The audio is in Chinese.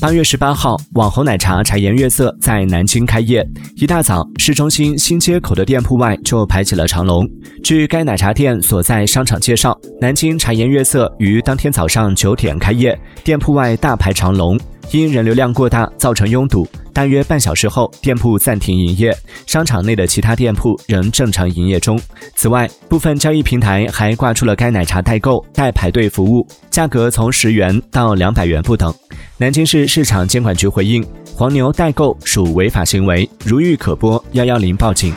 八月十八号，网红奶茶茶颜悦色在南京开业。一大早，市中心新街口的店铺外就排起了长龙。据该奶茶店所在商场介绍，南京茶颜悦色于当天早上九点开业，店铺外大排长龙，因人流量过大造成拥堵。大约半小时后，店铺暂停营业，商场内的其他店铺仍正常营业中。此外，部分交易平台还挂出了该奶茶代购代排队服务，价格从十元到两百元不等。南京市市场监管局回应：黄牛代购属违法行为，如遇可拨幺幺零报警。